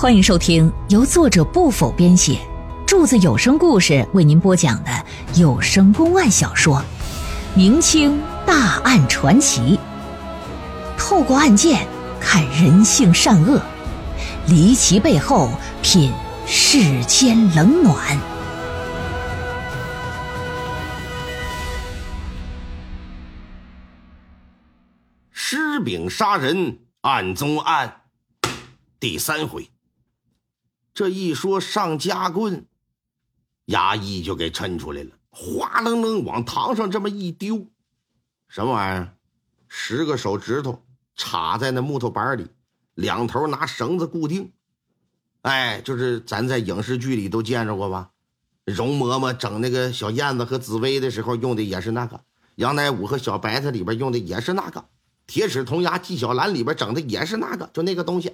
欢迎收听由作者不否编写，柱子有声故事为您播讲的有声公案小说《明清大案传奇》，透过案件看人性善恶，离奇背后品世间冷暖。施饼杀人案中案第三回。这一说上夹棍，衙役就给抻出来了，哗楞楞往堂上这么一丢，什么玩意儿？十个手指头插在那木头板里，两头拿绳子固定。哎，就是咱在影视剧里都见着过吧？容嬷嬷整那个小燕子和紫薇的时候用的也是那个，杨乃武和小白菜里边用的也是那个，铁齿铜牙纪晓岚里边整的也是那个，就那个东西。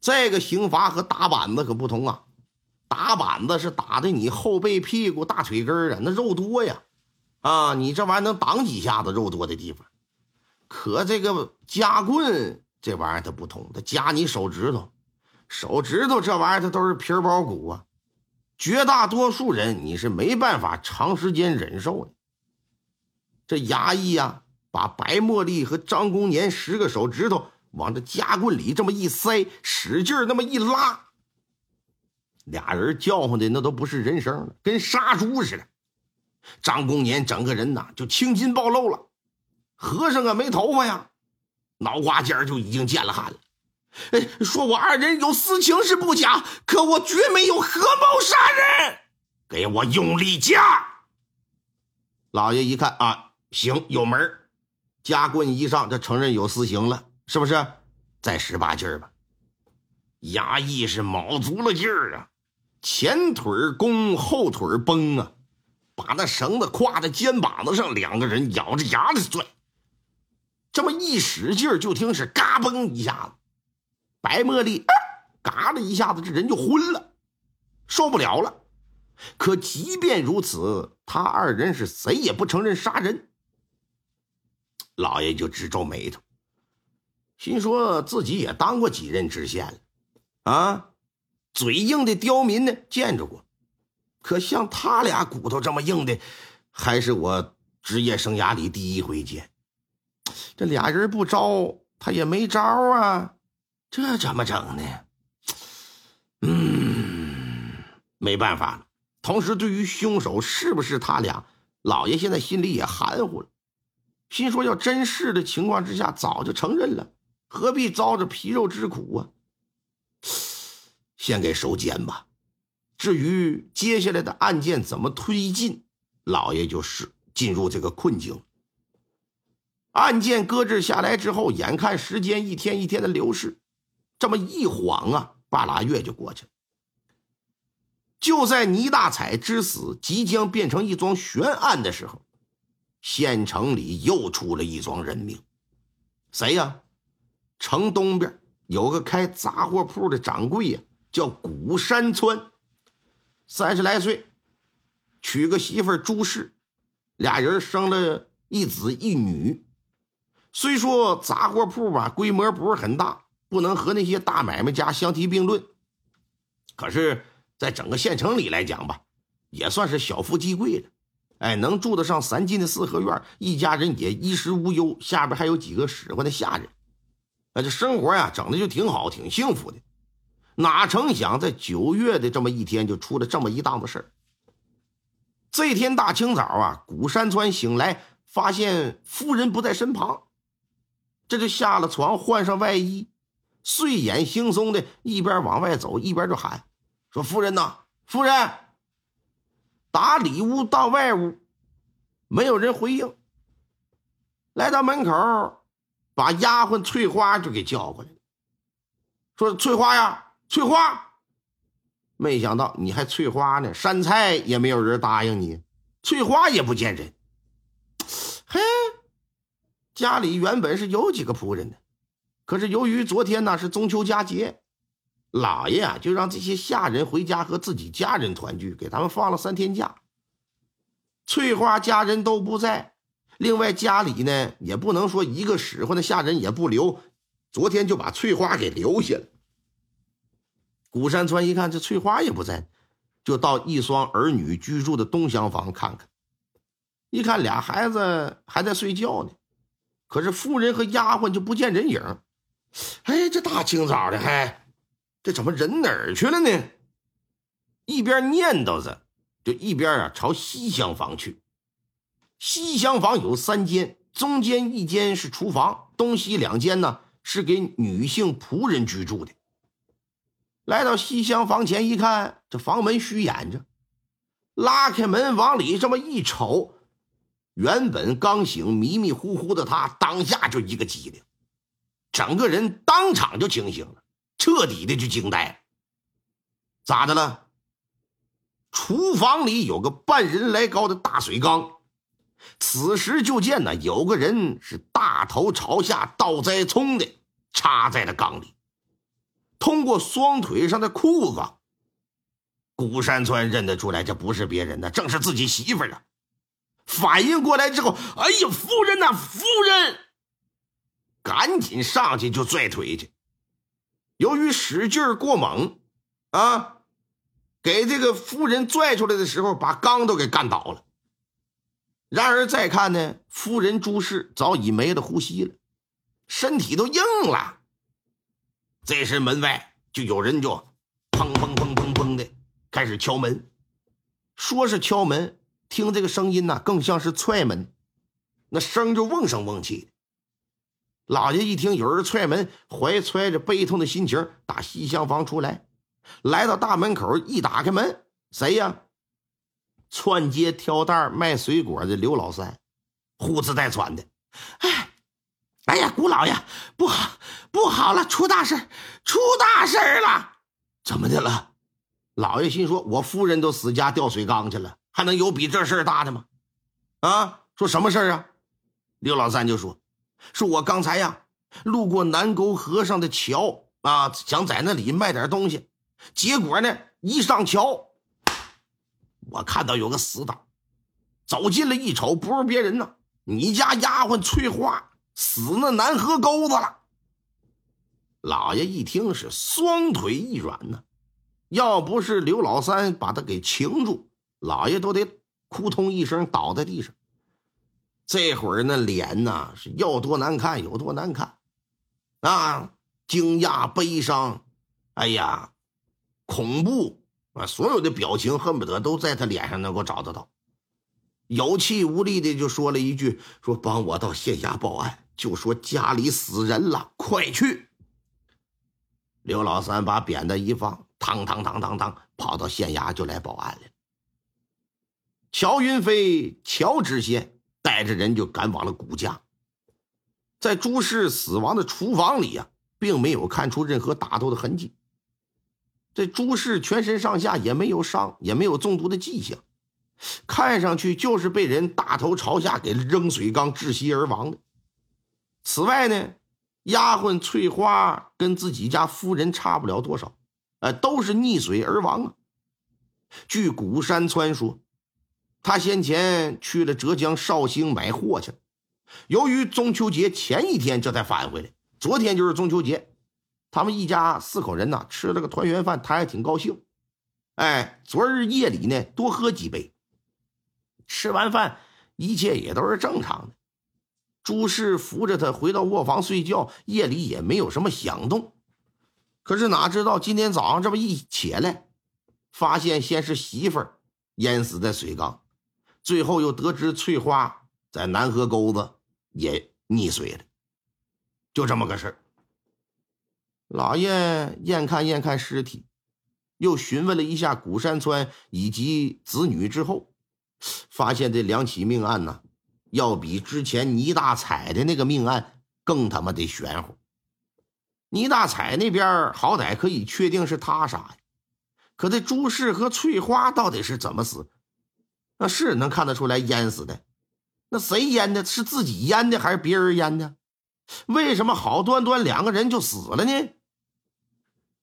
这个刑罚和打板子可不同啊，打板子是打的你后背、屁股、大腿根啊，那肉多呀，啊，你这玩意儿能挡几下子肉多的地方。可这个夹棍这玩意儿它不同，它夹你手指头，手指头这玩意儿它都是皮包骨啊，绝大多数人你是没办法长时间忍受的。这衙役呀，把白茉莉和张公年十个手指头。往这夹棍里这么一塞，使劲那么一拉，俩人叫唤的那都不是人声了，跟杀猪似的。张公年整个人呐就青筋暴露了，和尚啊没头发呀，脑瓜尖就已经见了汗了。哎，说我二人有私情是不假，可我绝没有合谋杀人。给我用力夹！老爷一看啊，行，有门夹棍一上，这承认有私情了。是不是？再使把劲儿吧！衙役是卯足了劲儿啊，前腿弓，后腿绷啊，把那绳子挎在肩膀子上，两个人咬着牙的拽。这么一使劲儿，就听是嘎嘣一下子，白茉莉嘎了一下子，这人就昏了，受不了了。可即便如此，他二人是谁也不承认杀人。老爷就直皱眉头。心说自己也当过几任知县了，啊，嘴硬的刁民呢见着过，可像他俩骨头这么硬的，还是我职业生涯里第一回见。这俩人不招他也没招啊，这怎么整呢？嗯，没办法了。同时，对于凶手是不是他俩，老爷现在心里也含糊了。心说要真是的情况之下，早就承认了。何必遭着皮肉之苦啊？先给收监吧。至于接下来的案件怎么推进，老爷就是进入这个困境。案件搁置下来之后，眼看时间一天一天的流逝，这么一晃啊，半拉月就过去了。就在倪大彩之死即将变成一桩悬案的时候，县城里又出了一桩人命。谁呀？城东边有个开杂货铺的掌柜呀，叫古山川，三十来岁，娶个媳妇朱氏，俩人生了一子一女。虽说杂货铺吧规模不是很大，不能和那些大买卖家相提并论，可是，在整个县城里来讲吧，也算是小富即贵了。哎，能住得上三进的四合院，一家人也衣食无忧，下边还有几个使唤的下人。这生活呀，整的就挺好，挺幸福的。哪成想，在九月的这么一天，就出了这么一档子事儿。这天大清早啊，古山川醒来，发现夫人不在身旁，这就下了床，换上外衣，睡眼惺忪的，一边往外走，一边就喊：“说夫人呐，夫人！”打里屋到外屋，没有人回应。来到门口。把丫鬟翠花就给叫过来了，说：“翠花呀，翠花！没想到你还翠花呢，山菜也没有人答应你，翠花也不见人。嘿，家里原本是有几个仆人的，可是由于昨天呢是中秋佳节，老爷啊就让这些下人回家和自己家人团聚，给他们放了三天假。翠花家人都不在。”另外家里呢也不能说一个使唤的下人也不留，昨天就把翠花给留下了。古山川一看这翠花也不在，就到一双儿女居住的东厢房看看。一看俩孩子还在睡觉呢，可是夫人和丫鬟就不见人影。哎，这大清早的，还这怎么人哪儿去了呢？一边念叨着，就一边啊朝西厢房去。西厢房有三间，中间一间是厨房，东西两间呢是给女性仆人居住的。来到西厢房前一看，这房门虚掩着，拉开门往里这么一瞅。原本刚醒、迷迷糊糊的他，当下就一个机灵，整个人当场就清醒了，彻底的就惊呆了。咋的了？厨房里有个半人来高的大水缸，此时就见呢，有个人是大头朝下倒栽葱的插在了缸里，通过双腿上的裤子，古山川认得出来，这不是别人，呢正是自己媳妇儿啊。反应过来之后，哎呀，夫人呐，夫人！赶紧上去就拽腿去。由于使劲过猛，啊，给这个夫人拽出来的时候，把缸都给干倒了。然而再看呢，夫人朱氏早已没了呼吸了，身体都硬了。这时门外就有人就砰砰砰砰砰的开始敲门，说是敲门。听这个声音呢，更像是踹门，那声就瓮声瓮气的。老爷一听有人踹门，怀揣着悲痛的心情，打西厢房出来，来到大门口，一打开门，谁呀？串街挑担卖水果的刘老三，呼哧带喘的。哎，哎呀，姑老爷，不好，不好了，出大事，出大事了！怎么的了？老爷心说：“我夫人都死家掉水缸去了。”还能有比这事儿大的吗？啊，说什么事儿啊？刘老三就说：“说我刚才呀，路过南沟河上的桥啊，想在那里卖点东西，结果呢，一上桥，我看到有个死党，走近了一瞅，不是别人呐，你家丫鬟翠花死那南河沟子了。”老爷一听是双腿一软呢，要不是刘老三把他给擒住。老爷都得扑通一声倒在地上。这会儿那脸呐是要多难看有多难看，啊，惊讶、悲伤，哎呀，恐怖啊，所有的表情恨不得都在他脸上能够找得到。有气无力的就说了一句：“说帮我到县衙报案，就说家里死人了，快去。”刘老三把扁担一放，当当当当当，跑到县衙就来报案了。乔云飞，乔知县带着人就赶往了古家，在朱氏死亡的厨房里呀，并没有看出任何打斗的痕迹。这朱氏全身上下也没有伤，也没有中毒的迹象，看上去就是被人大头朝下给扔水缸窒息而亡的。此外呢，丫鬟翠花跟自己家夫人差不了多少，呃，都是溺水而亡啊。据古山川说。他先前去了浙江绍兴买货去了，由于中秋节前一天这才返回来。昨天就是中秋节，他们一家四口人呢吃了个团圆饭，他还挺高兴。哎，昨日夜里呢多喝几杯，吃完饭一切也都是正常的。朱氏扶着他回到卧房睡觉，夜里也没有什么响动。可是哪知道今天早上这么一起来，发现先是媳妇淹死在水缸。最后又得知翠花在南河沟子也溺水了，就这么个事儿。老爷验看验看尸体，又询问了一下古山川以及子女之后，发现这两起命案呢，要比之前倪大彩的那个命案更他妈的玄乎。倪大彩那边好歹可以确定是他杀呀，可这朱氏和翠花到底是怎么死？那是能看得出来淹死的，那谁淹的？是自己淹的还是别人淹的？为什么好端端两个人就死了呢？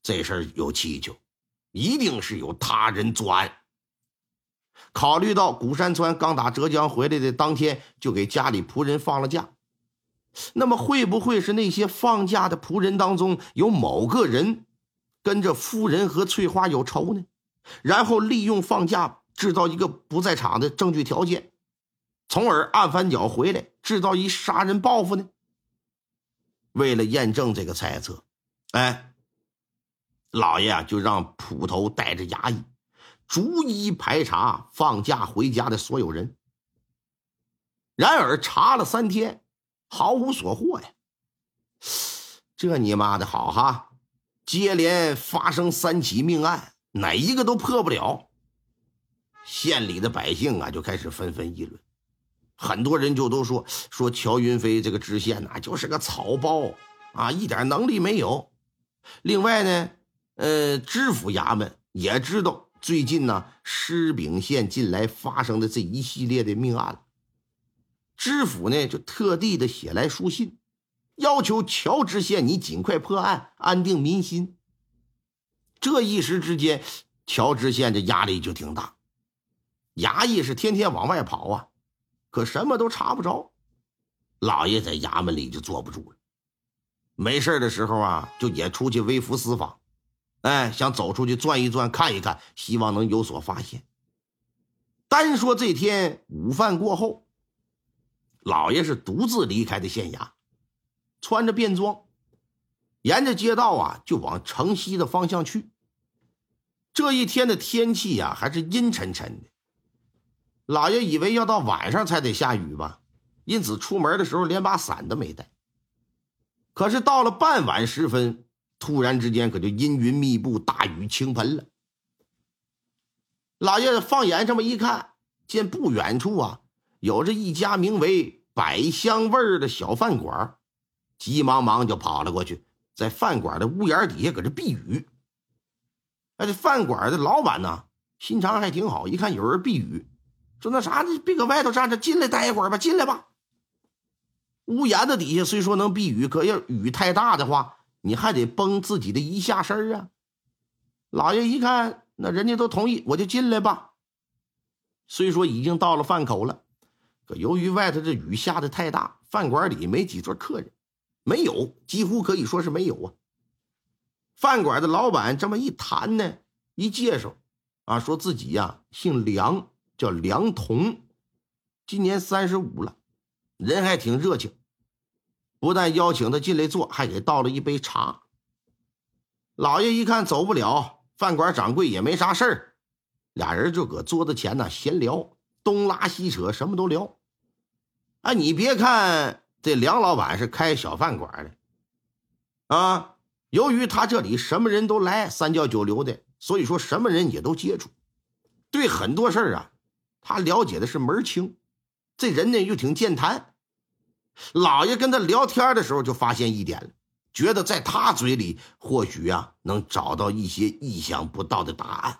这事儿有蹊跷，一定是有他人作案。考虑到古山川刚打浙江回来的当天就给家里仆人放了假，那么会不会是那些放假的仆人当中有某个人跟着夫人和翠花有仇呢？然后利用放假制造一个不在场的证据条件，从而按翻脚回来制造一杀人报复呢？为了验证这个猜测，哎，老爷啊就让捕头带着衙役逐一排查放假回家的所有人。然而查了三天，毫无所获呀！这你妈的好哈！接连发生三起命案。哪一个都破不了，县里的百姓啊就开始纷纷议论，很多人就都说说乔云飞这个知县呐就是个草包啊，一点能力没有。另外呢，呃，知府衙门也知道最近呢施秉县近来发生的这一系列的命案，知府呢就特地的写来书信，要求乔知县你尽快破案，安定民心。这一时之间，乔知县这压力就挺大，衙役是天天往外跑啊，可什么都查不着。老爷在衙门里就坐不住了，没事的时候啊，就也出去微服私访，哎，想走出去转一转，看一看，希望能有所发现。单说这天午饭过后，老爷是独自离开的县衙，穿着便装，沿着街道啊，就往城西的方向去。这一天的天气呀，还是阴沉沉的。老爷以为要到晚上才得下雨吧，因此出门的时候连把伞都没带。可是到了傍晚时分，突然之间可就阴云密布，大雨倾盆了。老爷子放眼这么一看，见不远处啊，有着一家名为“百香味儿”的小饭馆，急忙忙就跑了过去，在饭馆的屋檐底下搁这避雨。哎，这饭馆的老板呢，心肠还挺好。一看有人避雨，说：“那啥，你别搁外头站着，进来待一会儿吧，进来吧。”屋檐子底下虽说能避雨，可要雨太大的话，你还得绷自己的一下身啊。老爷一看，那人家都同意，我就进来吧。虽说已经到了饭口了，可由于外头这雨下的太大，饭馆里没几桌客人，没有，几乎可以说是没有啊。饭馆的老板这么一谈呢，一介绍，啊，说自己呀姓梁，叫梁同，今年三十五了，人还挺热情，不但邀请他进来坐，还给倒了一杯茶。老爷一看走不了，饭馆掌柜也没啥事儿，俩人就搁桌子前呢闲聊，东拉西扯，什么都聊。哎，你别看这梁老板是开小饭馆的，啊。由于他这里什么人都来，三教九流的，所以说什么人也都接触，对很多事儿啊，他了解的是门清。这人呢又挺健谈，老爷跟他聊天的时候就发现一点了，觉得在他嘴里或许啊能找到一些意想不到的答案。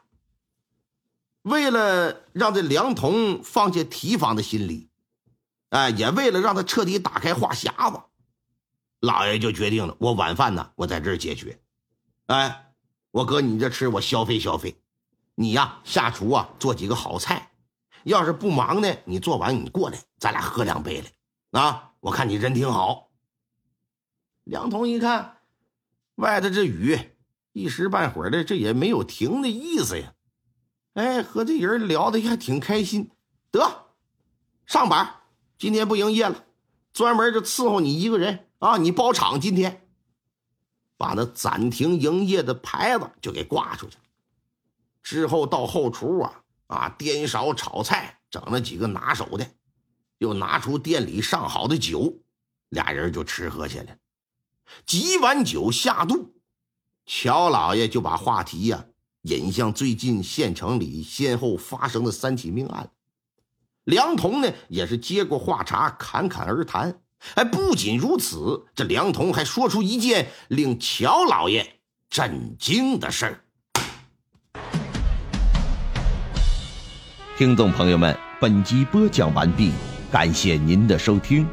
为了让这梁童放下提防的心理，哎，也为了让他彻底打开话匣子。老爷就决定了，我晚饭呢，我在这儿解决。哎，我搁你这吃，我消费消费。你呀，下厨啊，做几个好菜。要是不忙呢，你做完你过来，咱俩喝两杯来。啊，我看你人挺好。梁童一看，外头这雨一时半会儿的，这也没有停的意思呀。哎，和这人聊的还挺开心。得，上班，今天不营业了，专门就伺候你一个人。啊！你包场，今天把那暂停营业的牌子就给挂出去。之后到后厨啊啊，颠勺炒菜，整了几个拿手的，又拿出店里上好的酒，俩人就吃喝起来。几碗酒下肚，乔老爷就把话题呀引向最近县城里先后发生的三起命案。梁童呢也是接过话茬，侃侃而谈。哎，不仅如此，这梁童还说出一件令乔老爷震惊的事儿。听众朋友们，本集播讲完毕，感谢您的收听。